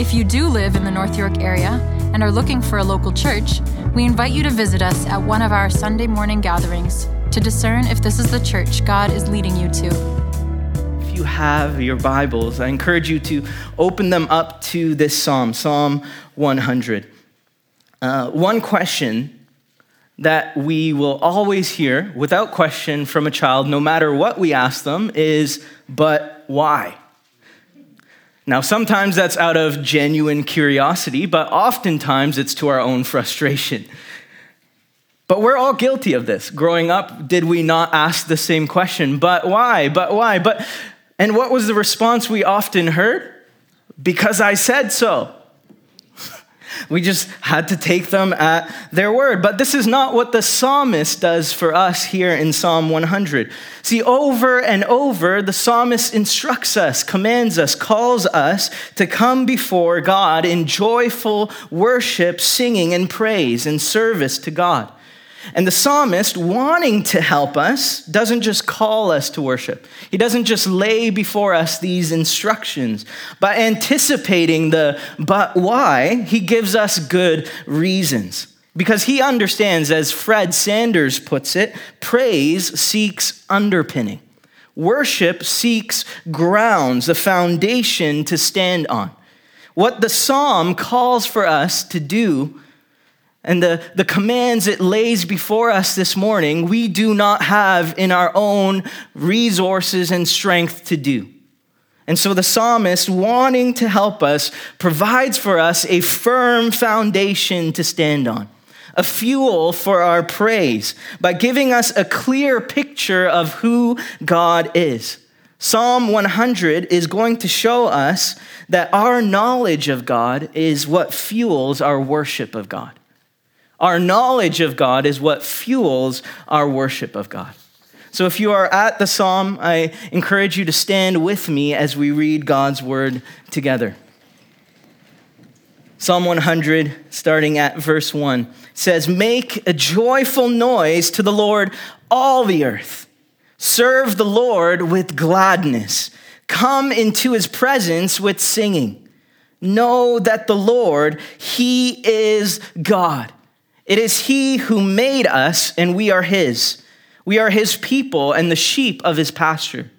If you do live in the North York area and are looking for a local church, we invite you to visit us at one of our Sunday morning gatherings to discern if this is the church God is leading you to. If you have your Bibles, I encourage you to open them up to this psalm, Psalm 100. Uh, one question that we will always hear without question from a child, no matter what we ask them, is, but why? Now, sometimes that's out of genuine curiosity, but oftentimes it's to our own frustration. But we're all guilty of this. Growing up, did we not ask the same question? But why? But why? But and what was the response we often heard? Because I said so. We just had to take them at their word. But this is not what the psalmist does for us here in Psalm 100. See, over and over, the psalmist instructs us, commands us, calls us to come before God in joyful worship, singing, and praise and service to God. And the psalmist, wanting to help us, doesn't just call us to worship. He doesn't just lay before us these instructions. By anticipating the but why, he gives us good reasons. Because he understands, as Fred Sanders puts it, praise seeks underpinning. Worship seeks grounds, a foundation to stand on. What the psalm calls for us to do and the, the commands it lays before us this morning, we do not have in our own resources and strength to do. And so the psalmist, wanting to help us, provides for us a firm foundation to stand on, a fuel for our praise, by giving us a clear picture of who God is. Psalm 100 is going to show us that our knowledge of God is what fuels our worship of God. Our knowledge of God is what fuels our worship of God. So if you are at the psalm, I encourage you to stand with me as we read God's word together. Psalm 100, starting at verse 1, says, Make a joyful noise to the Lord, all the earth. Serve the Lord with gladness. Come into his presence with singing. Know that the Lord, he is God. It is He who made us, and we are His. We are His people and the sheep of His pasture.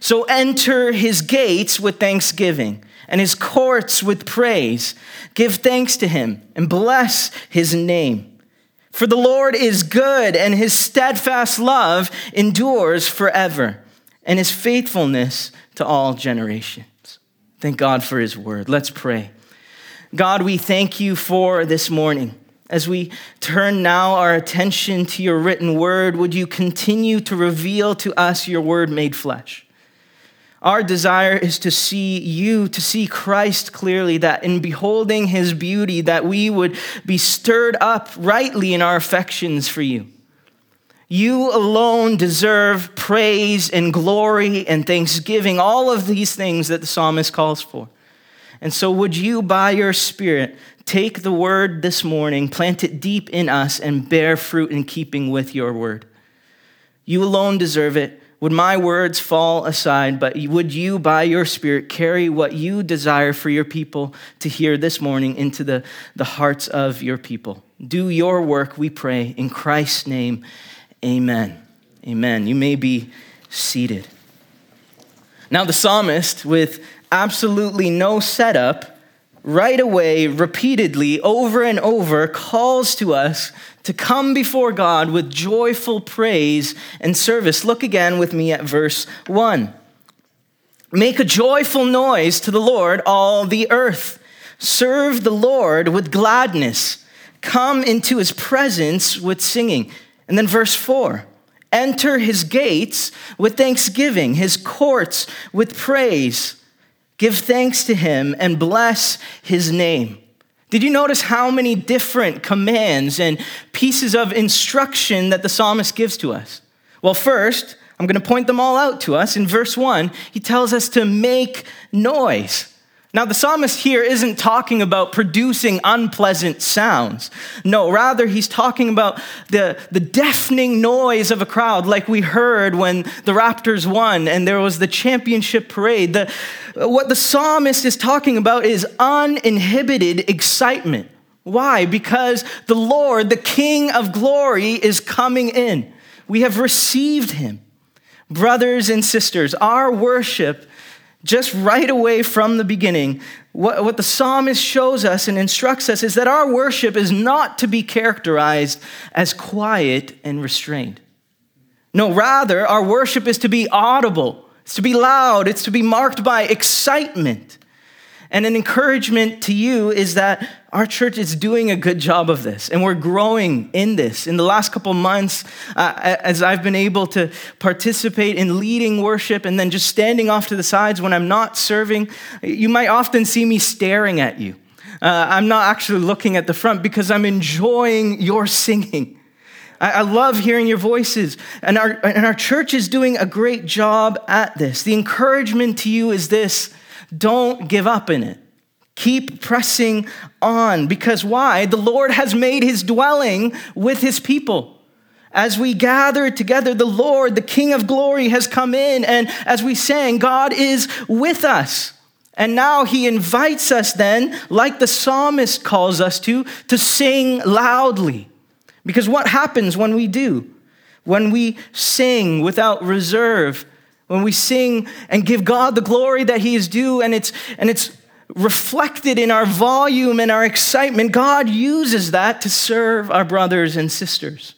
So enter His gates with thanksgiving and His courts with praise. Give thanks to Him and bless His name. For the Lord is good, and His steadfast love endures forever, and His faithfulness to all generations. Thank God for His word. Let's pray. God, we thank you for this morning. As we turn now our attention to your written word, would you continue to reveal to us your word made flesh? Our desire is to see you, to see Christ clearly, that in beholding his beauty, that we would be stirred up rightly in our affections for you. You alone deserve praise and glory and thanksgiving, all of these things that the psalmist calls for. And so, would you, by your Spirit, take the word this morning, plant it deep in us, and bear fruit in keeping with your word? You alone deserve it. Would my words fall aside, but would you, by your Spirit, carry what you desire for your people to hear this morning into the, the hearts of your people? Do your work, we pray, in Christ's name. Amen. Amen. You may be seated. Now, the psalmist, with absolutely no setup, right away, repeatedly, over and over, calls to us to come before God with joyful praise and service. Look again with me at verse 1. Make a joyful noise to the Lord, all the earth. Serve the Lord with gladness. Come into his presence with singing. And then verse 4 Enter his gates with thanksgiving, his courts with praise. Give thanks to him and bless his name. Did you notice how many different commands and pieces of instruction that the psalmist gives to us? Well, first, I'm going to point them all out to us. In verse 1, he tells us to make noise. Now, the psalmist here isn't talking about producing unpleasant sounds. No, rather, he's talking about the, the deafening noise of a crowd, like we heard when the Raptors won and there was the championship parade. The, what the psalmist is talking about is uninhibited excitement. Why? Because the Lord, the King of glory, is coming in. We have received him. Brothers and sisters, our worship just right away from the beginning, what, what the psalmist shows us and instructs us is that our worship is not to be characterized as quiet and restrained. No, rather, our worship is to be audible, it's to be loud, it's to be marked by excitement. And an encouragement to you is that our church is doing a good job of this, and we're growing in this. In the last couple months, uh, as I've been able to participate in leading worship and then just standing off to the sides when I'm not serving, you might often see me staring at you. Uh, I'm not actually looking at the front because I'm enjoying your singing. I, I love hearing your voices, and our, and our church is doing a great job at this. The encouragement to you is this don't give up in it. Keep pressing on because why? The Lord has made his dwelling with his people. As we gather together, the Lord, the King of glory, has come in. And as we sang, God is with us. And now he invites us then, like the psalmist calls us to, to sing loudly. Because what happens when we do? When we sing without reserve, when we sing and give God the glory that He is due, and it's, and it's reflected in our volume and our excitement, God uses that to serve our brothers and sisters.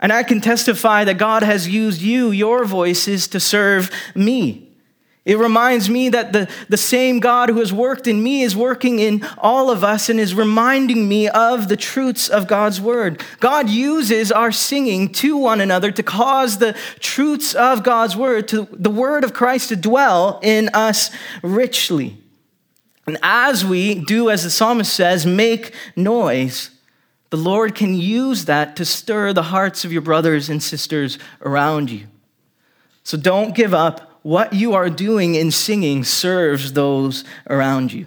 And I can testify that God has used you, your voices, to serve me. It reminds me that the, the same God who has worked in me is working in all of us and is reminding me of the truths of God's word. God uses our singing to one another to cause the truths of God's word, to the word of Christ to dwell in us richly. And as we do, as the psalmist says, make noise, the Lord can use that to stir the hearts of your brothers and sisters around you. So don't give up what you are doing in singing serves those around you.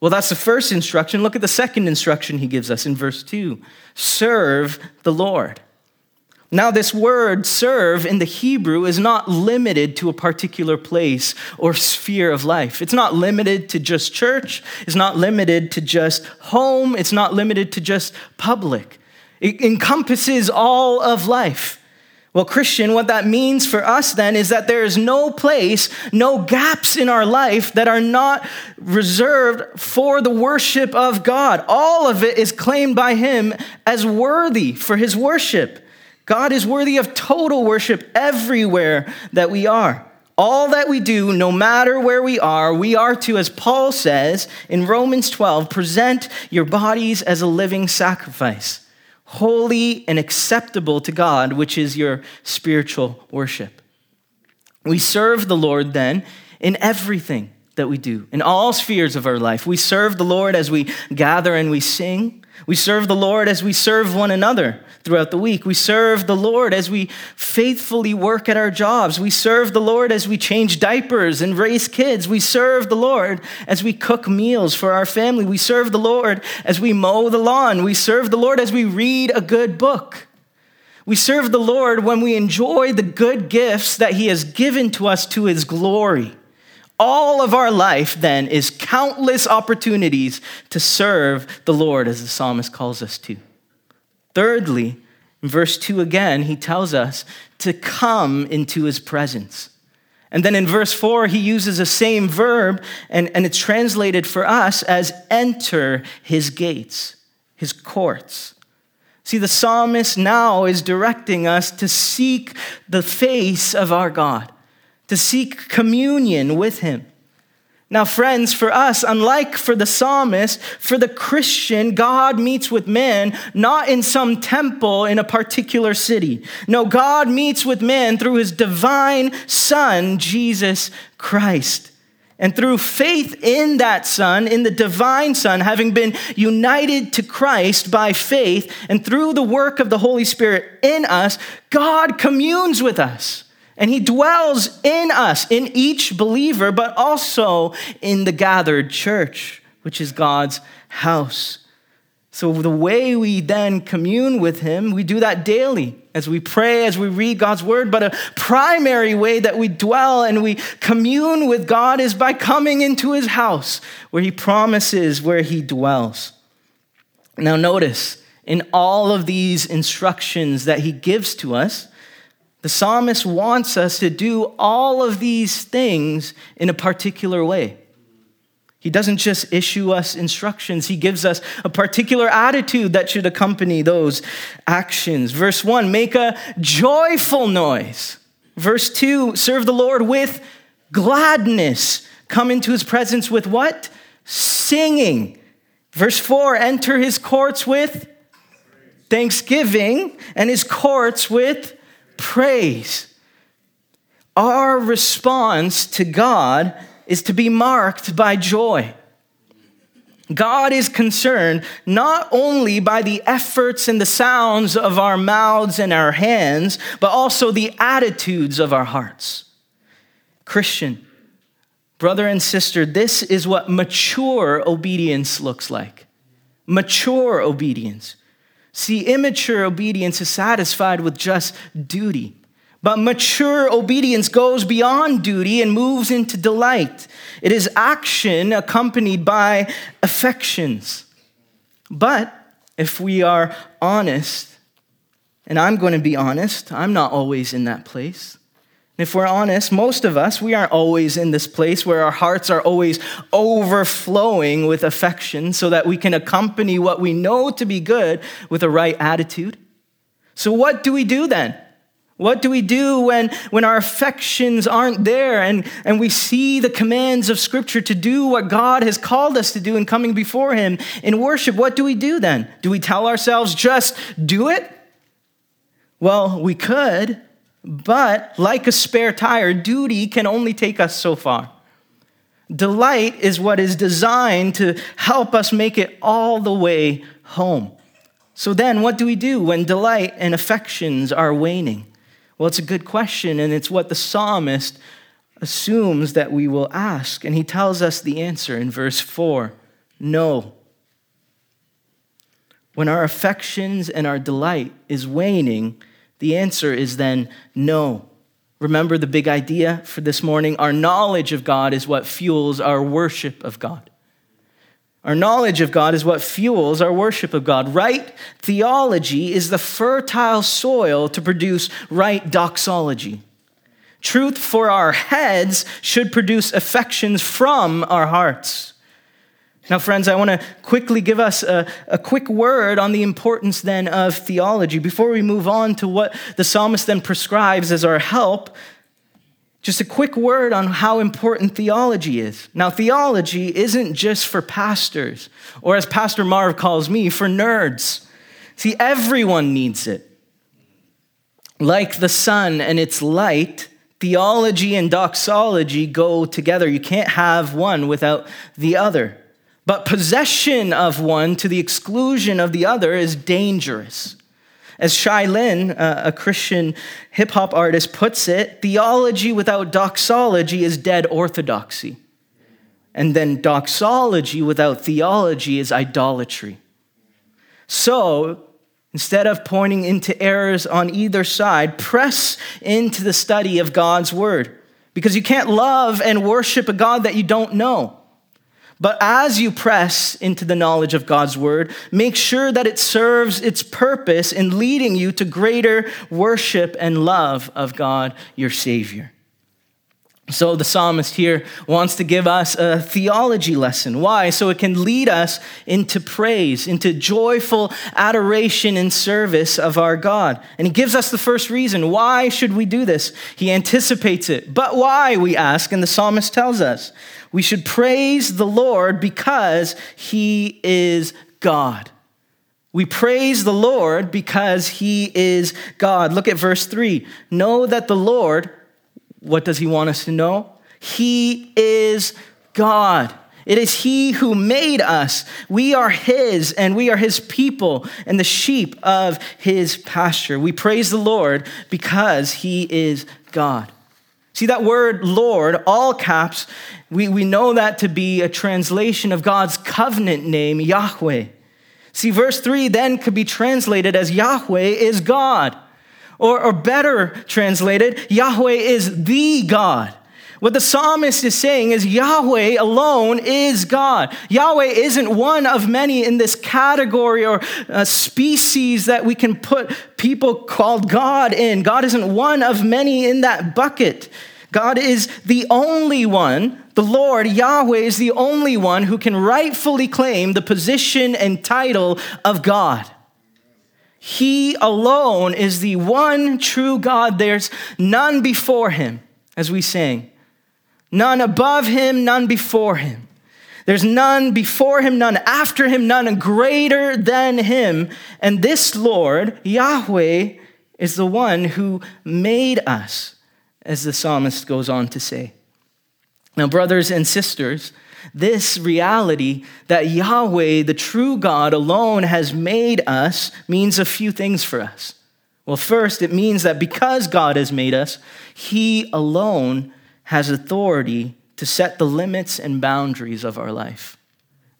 Well, that's the first instruction. Look at the second instruction he gives us in verse 2 serve the Lord. Now, this word serve in the Hebrew is not limited to a particular place or sphere of life. It's not limited to just church. It's not limited to just home. It's not limited to just public. It encompasses all of life. Well, Christian, what that means for us then is that there is no place, no gaps in our life that are not reserved for the worship of God. All of it is claimed by Him as worthy for His worship. God is worthy of total worship everywhere that we are. All that we do, no matter where we are, we are to, as Paul says in Romans 12, present your bodies as a living sacrifice holy and acceptable to God, which is your spiritual worship. We serve the Lord then in everything that we do, in all spheres of our life. We serve the Lord as we gather and we sing. We serve the Lord as we serve one another throughout the week. We serve the Lord as we faithfully work at our jobs. We serve the Lord as we change diapers and raise kids. We serve the Lord as we cook meals for our family. We serve the Lord as we mow the lawn. We serve the Lord as we read a good book. We serve the Lord when we enjoy the good gifts that He has given to us to His glory. All of our life, then, is countless opportunities to serve the Lord, as the psalmist calls us to. Thirdly, in verse 2 again, he tells us to come into his presence. And then in verse 4, he uses the same verb, and, and it's translated for us as enter his gates, his courts. See, the psalmist now is directing us to seek the face of our God to seek communion with him. Now, friends, for us, unlike for the psalmist, for the Christian, God meets with man not in some temple in a particular city. No, God meets with man through his divine Son, Jesus Christ. And through faith in that Son, in the divine Son, having been united to Christ by faith, and through the work of the Holy Spirit in us, God communes with us. And He dwells in us, in each believer, but also in the gathered church, which is God's house. So, the way we then commune with Him, we do that daily as we pray, as we read God's word. But a primary way that we dwell and we commune with God is by coming into His house, where He promises where He dwells. Now, notice in all of these instructions that He gives to us, the psalmist wants us to do all of these things in a particular way. He doesn't just issue us instructions, he gives us a particular attitude that should accompany those actions. Verse 1 make a joyful noise. Verse 2 serve the Lord with gladness. Come into his presence with what? Singing. Verse 4 enter his courts with thanksgiving and his courts with praise. Our response to God is to be marked by joy. God is concerned not only by the efforts and the sounds of our mouths and our hands, but also the attitudes of our hearts. Christian, brother and sister, this is what mature obedience looks like. Mature obedience. See, immature obedience is satisfied with just duty. But mature obedience goes beyond duty and moves into delight. It is action accompanied by affections. But if we are honest, and I'm going to be honest, I'm not always in that place. If we're honest, most of us, we aren't always in this place where our hearts are always overflowing with affection so that we can accompany what we know to be good with a right attitude. So, what do we do then? What do we do when, when our affections aren't there and, and we see the commands of Scripture to do what God has called us to do in coming before Him in worship? What do we do then? Do we tell ourselves, just do it? Well, we could, but like a spare tire, duty can only take us so far. Delight is what is designed to help us make it all the way home. So then, what do we do when delight and affections are waning? Well, it's a good question, and it's what the psalmist assumes that we will ask. And he tells us the answer in verse 4 know. When our affections and our delight is waning, the answer is then know. Remember the big idea for this morning? Our knowledge of God is what fuels our worship of God. Our knowledge of God is what fuels our worship of God. Right theology is the fertile soil to produce right doxology. Truth for our heads should produce affections from our hearts. Now, friends, I want to quickly give us a, a, quick word on the importance then of theology before we move on to what the psalmist then prescribes as our help just a quick word on how important theology is. Now, theology isn't just for pastors, or as Pastor Marv calls me, for nerds. See, everyone needs it. Like the sun and its light, theology and doxology go together. You can't have one without the other. But possession of one to the exclusion of the other is dangerous. As Shai Linne, uh, a Christian hip hop artist, puts it, theology without doxology is dead orthodoxy. And then doxology without theology is idolatry. So, instead of pointing into errors on either side, press into the study of God's word. Because you can't love and worship a God that you don't know. But as you press into the knowledge of God's word, make sure that it serves its purpose in leading you to greater worship and love of God, your Savior. So the psalmist here wants to give us a theology lesson. Why? So it can lead us into praise, into joyful adoration and service of our God. And he gives us the first reason. Why should we do this? He anticipates it. But why, we ask, and the psalmist tells us. We should praise the Lord because he is God. We praise the Lord because he is God. Look at verse 3. Know that the Lord, what does he want us to know? He is God. It is He who made us. We are His, and we are His people and the sheep of His pasture. We praise the Lord because He is God. See that word Lord, all caps, we, we know that to be a translation of God's covenant name, Yahweh. See, verse 3 then could be translated as Yahweh is God. Or, or better translated, Yahweh is the God. What the psalmist is saying is Yahweh alone is God. Yahweh isn't one of many in this category or uh, species that we can put people called God in. God isn't one of many in that bucket. God is the only one, the Lord, Yahweh, is the only one who can rightfully claim the position and title of God. He alone is the one true God. There's none before him, as we sing. None above him, none before him. There's none before him, none after him, none greater than him. And this Lord, Yahweh, is the one who made us, as the psalmist goes on to say. Now, brothers and sisters, this reality that Yahweh, the true God alone, has made us means a few things for us. Well, first, it means that because God has made us, He alone has authority to set the limits and boundaries of our life.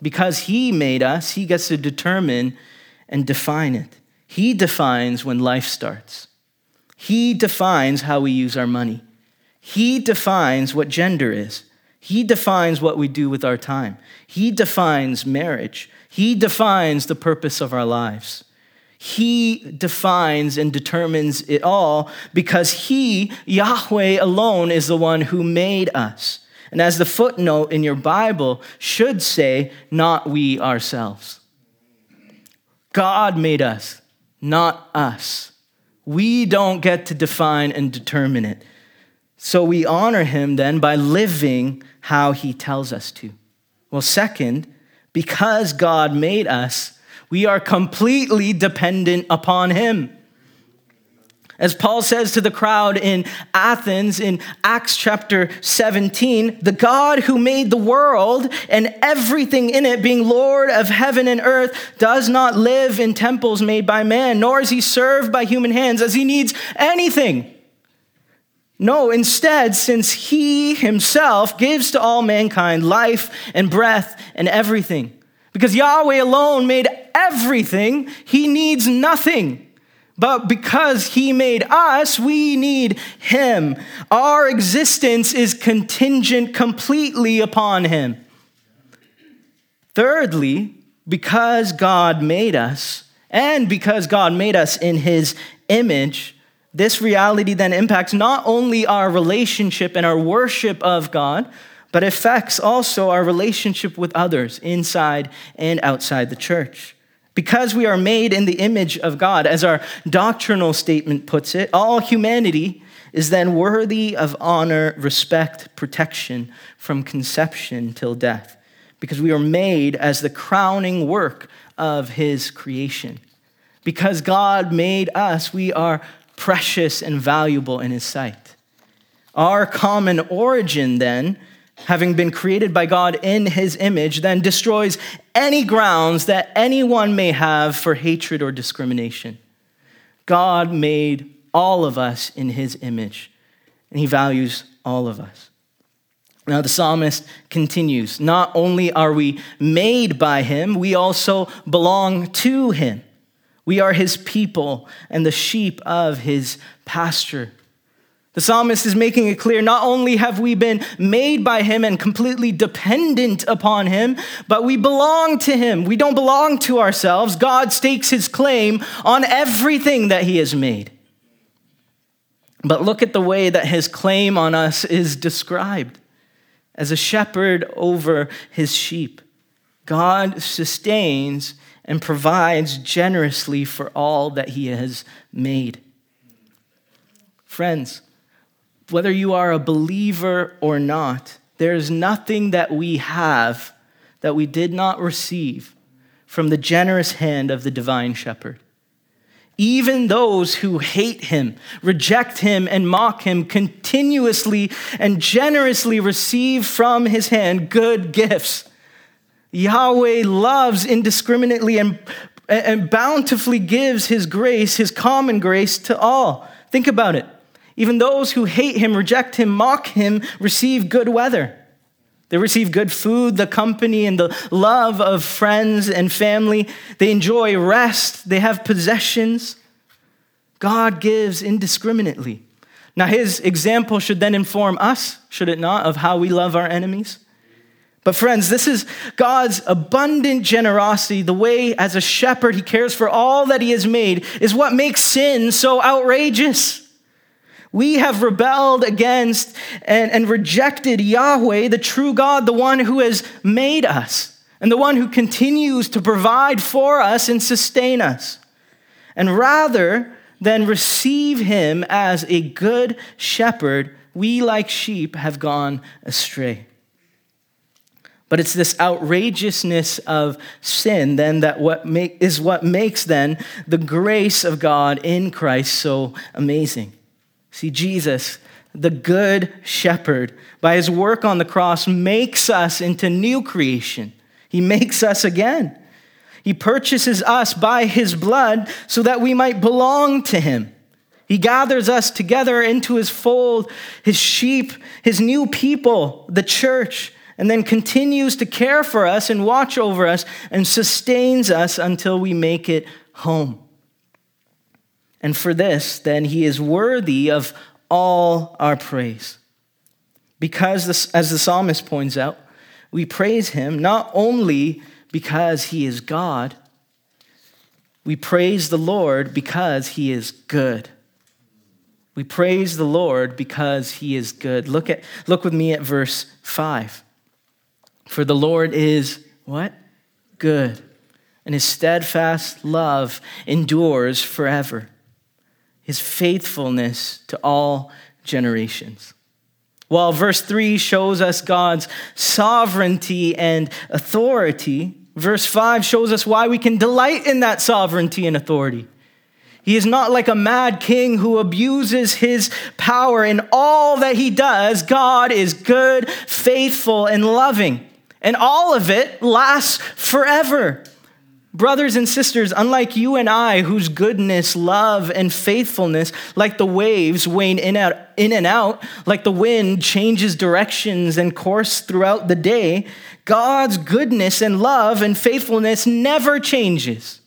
Because He made us, He gets to determine and define it. He defines when life starts, He defines how we use our money, He defines what gender is. He defines what we do with our time. He defines marriage. He defines the purpose of our lives. He defines and determines it all because He, Yahweh alone, is the one who made us. And as the footnote in your Bible should say, not we ourselves. God made us, not us. We don't get to define and determine it. So we honor Him then by living how He tells us to. Well, second, because God made us, we are completely dependent upon him. As Paul says to the crowd in Athens in Acts chapter 17, the God who made the world and everything in it, being Lord of heaven and earth, does not live in temples made by man, nor is he served by human hands as he needs anything. No, instead, since he himself gives to all mankind life and breath and everything, because Yahweh alone made everything, he needs nothing. But because he made us, we need him. Our existence is contingent completely upon him. Thirdly, because God made us, and because God made us in his image, this reality then impacts not only our relationship and our worship of God, but affects also our relationship with others inside and outside the church. Because we are made in the image of God, as our doctrinal statement puts it, all humanity is then worthy of honor, respect, protection from conception till death, because we are made as the crowning work of His creation. Because God made us, we are precious and valuable in His sight. Our common origin, then, having been created by God in his image, then destroys any grounds that anyone may have for hatred or discrimination. God made all of us in his image, and he values all of us. Now, the psalmist continues Not only are we made by him, we also belong to him. We are his people and the sheep of his pasture. The psalmist is making it clear not only have we been made by him and completely dependent upon him, but we belong to him. We don't belong to ourselves. God stakes his claim on everything that he has made. But look at the way that his claim on us is described as a shepherd over his sheep. God sustains and provides generously for all that he has made. Friends, whether you are a believer or not, there is nothing that we have that we did not receive from the generous hand of the divine shepherd. Even those who hate him, reject him, and mock him continuously and generously receive from his hand good gifts. Yahweh loves indiscriminately and, and bountifully gives his grace, his common grace, to all. Think about it. Even those who hate him, reject him, mock him, receive good weather. They receive good food, the company, and the love of friends and family. They enjoy rest. They have possessions. God gives indiscriminately. Now, his example should then inform us, should it not, of how we love our enemies? But, friends, this is God's abundant generosity. The way, as a shepherd, he cares for all that he has made, is what makes sin so outrageous. We have rebelled against and, and rejected Yahweh, the true God, the one who has made us, and the one who continues to provide for us and sustain us. And rather than receive him as a good shepherd, we, like sheep, have gone astray. But it's this outrageousness of sin then that what make, is what makes then the grace of God in Christ so amazing. See, Jesus, the good shepherd, by his work on the cross, makes us into new creation. He makes us again. He purchases us by his blood so that we might belong to him. He gathers us together into his fold, his sheep, his new people, the church, and then continues to care for us and watch over us and sustains us until we make it home. And for this, then, he is worthy of all our praise. Because, this, as the psalmist points out, we praise him not only because he is God, we praise the Lord because he is good. We praise the Lord because he is good. Look, at, look with me at verse 5. For the Lord is what? Good. And his steadfast love endures forever his faithfulness to all generations. While verse 3 shows us God's sovereignty and authority, verse 5 shows us why we can delight in that sovereignty and authority. He is not like a mad king who abuses his power in all that he does. God is good, faithful, and loving. And all of it lasts forever. Brothers and sisters, unlike you and I, whose goodness, love, and faithfulness, like the waves, wane in, out, in and out, like the wind changes directions and course throughout the day, God's goodness and love and faithfulness never changes.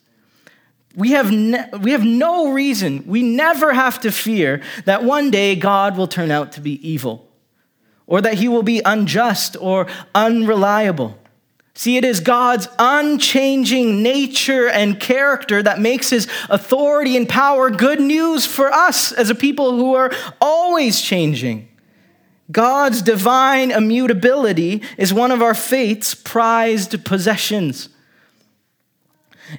We have, ne- we have no reason, we never have to fear that one day God will turn out to be evil, or that he will be unjust or unreliable. See, it is God's unchanging nature and character that makes his authority and power good news for us as a people who are always changing. God's divine immutability is one of our faith's prized possessions.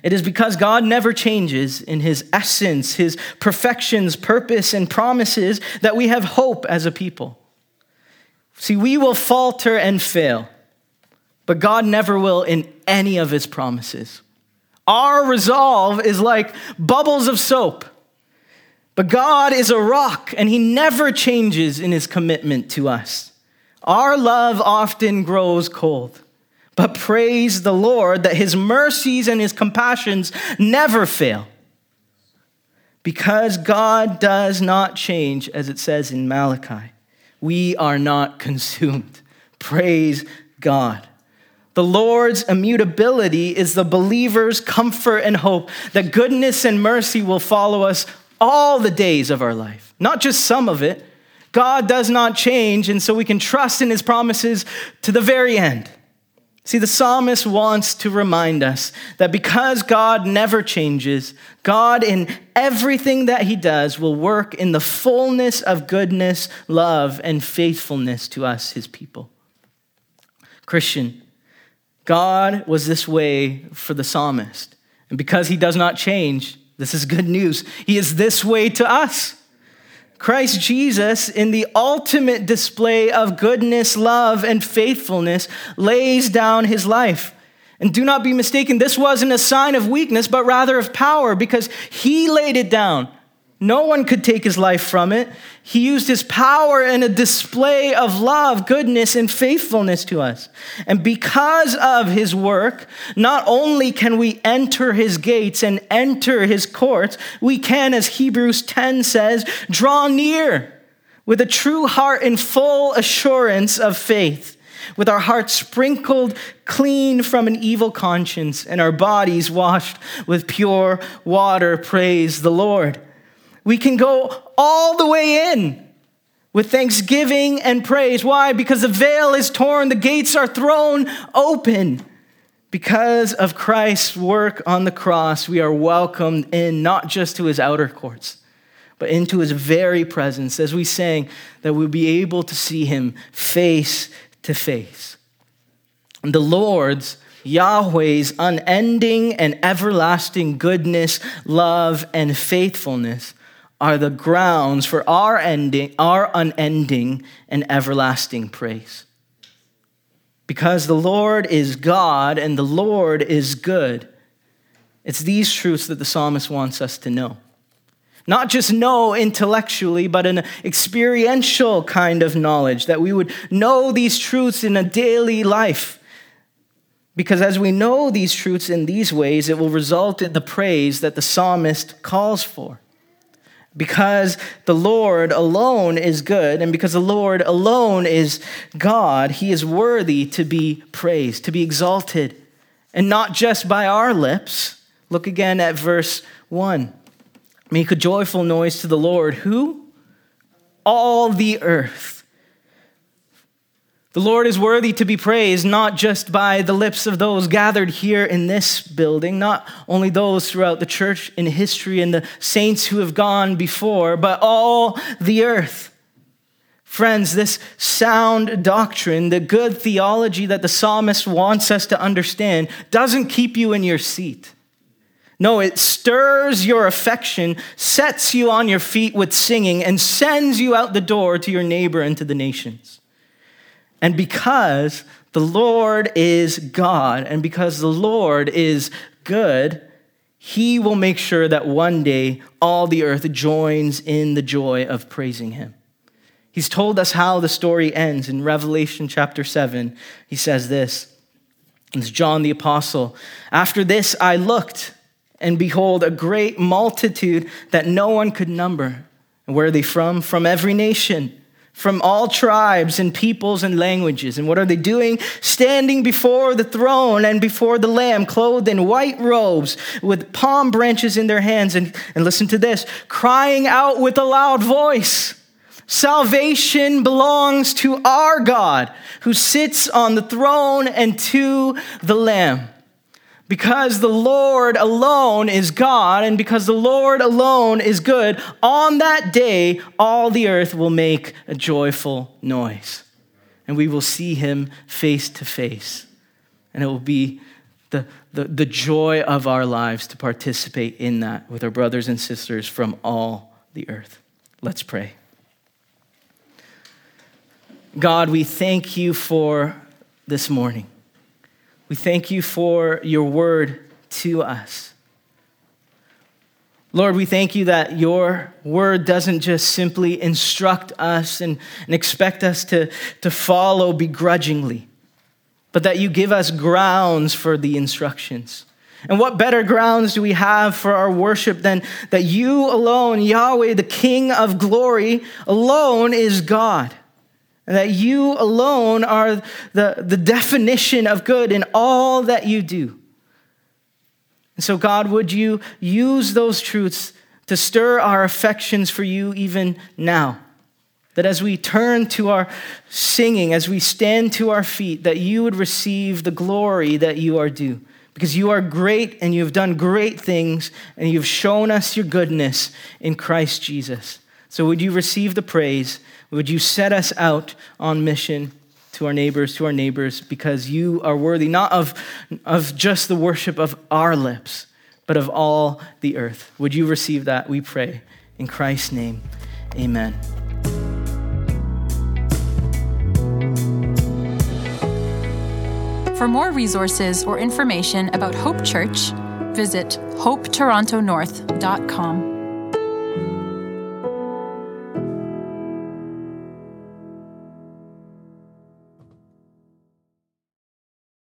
It is because God never changes in his essence, his perfections, purpose, and promises that we have hope as a people. See, we will falter and fail. But God never will in any of his promises. Our resolve is like bubbles of soap. But God is a rock, and he never changes in his commitment to us. Our love often grows cold. But praise the Lord that his mercies and his compassions never fail. Because God does not change, as it says in Malachi, we are not consumed. Praise God. The Lord's immutability is the believer's comfort and hope that goodness and mercy will follow us all the days of our life, not just some of it. God does not change, and so we can trust in his promises to the very end. See, the psalmist wants to remind us that because God never changes, God in everything that he does will work in the fullness of goodness, love, and faithfulness to us, his people. Christian, God was this way for the psalmist. And because he does not change, this is good news. He is this way to us. Christ Jesus, in the ultimate display of goodness, love, and faithfulness, lays down his life. And do not be mistaken, this wasn't a sign of weakness, but rather of power, because he laid it down. No one could take his life from it. He used his power in a display of love, goodness, and faithfulness to us. And because of his work, not only can we enter his gates and enter his courts, we can, as Hebrews 10 says, draw near with a true heart and full assurance of faith with our hearts sprinkled clean from an evil conscience and our bodies washed with pure water. Praise the Lord. We can go all the way in with thanksgiving and praise. Why? Because the veil is torn, the gates are thrown open. Because of Christ's work on the cross, we are welcomed in not just to his outer courts, but into his very presence, as we sang, that we'll be able to see him face to face. The Lord's, Yahweh's unending and everlasting goodness, love, and faithfulness are the grounds for our ending, our unending and everlasting praise. Because the Lord is God and the Lord is good. It's these truths that the psalmist wants us to know. Not just know intellectually, but an experiential kind of knowledge, that we would know these truths in a daily life. Because as we know these truths in these ways, it will result in the praise that the psalmist calls for. Because the Lord alone is good, and because the Lord alone is God, he is worthy to be praised, to be exalted, and not just by our lips. Look again at verse 1. Make a joyful noise to the Lord. Who? All the earth. The Lord is worthy to be praised, not just by the lips of those gathered here in this building, not only those throughout the church in history and the saints who have gone before, but all the earth. Friends, this sound doctrine, the good theology that the psalmist wants us to understand, doesn't keep you in your seat. No, it stirs your affection, sets you on your feet with singing, and sends you out the door to your neighbor and to the nations. And because the Lord is God, and because the Lord is good, he will make sure that one day all the earth joins in the joy of praising him. He's told us how the story ends in Revelation chapter 7. He says this. It's John the Apostle. After this, I looked and behold, a great multitude that no one could number. And where are they from? From every nation, from all tribes and peoples and languages. And what are they doing? Standing before the throne and before the Lamb, clothed in white robes, with palm branches in their hands. And, and listen to this crying out with a loud voice. Salvation belongs to our God who sits on the throne and to the Lamb. Because the Lord alone is God and because the Lord alone is good, on that day all the earth will make a joyful noise. And we will see him face to face. And it will be the, the, the joy of our lives to participate in that with our brothers and sisters from all the earth. Let's pray. God, we thank you for this morning. We thank you for your word to us. Lord, we thank you that your word doesn't just simply instruct us and, and expect us to, to follow begrudgingly, but that you give us grounds for the instructions. And what better grounds do we have for our worship than that you alone, Yahweh, the King of glory, alone is God? And that you alone are the, the definition of good in all that you do. And so, God, would you use those truths to stir our affections for you even now? That as we turn to our singing, as we stand to our feet, that you would receive the glory that you are due. Because you are great and you have done great things and you've shown us your goodness in Christ Jesus. So, would you receive the praise? Would you set us out on mission to our neighbors, to our neighbors, because you are worthy not of, of just the worship of our lips, but of all the earth. Would you receive that? We pray. In Christ's name, amen. For more resources or information about Hope Church, visit hopetorontonorth.com.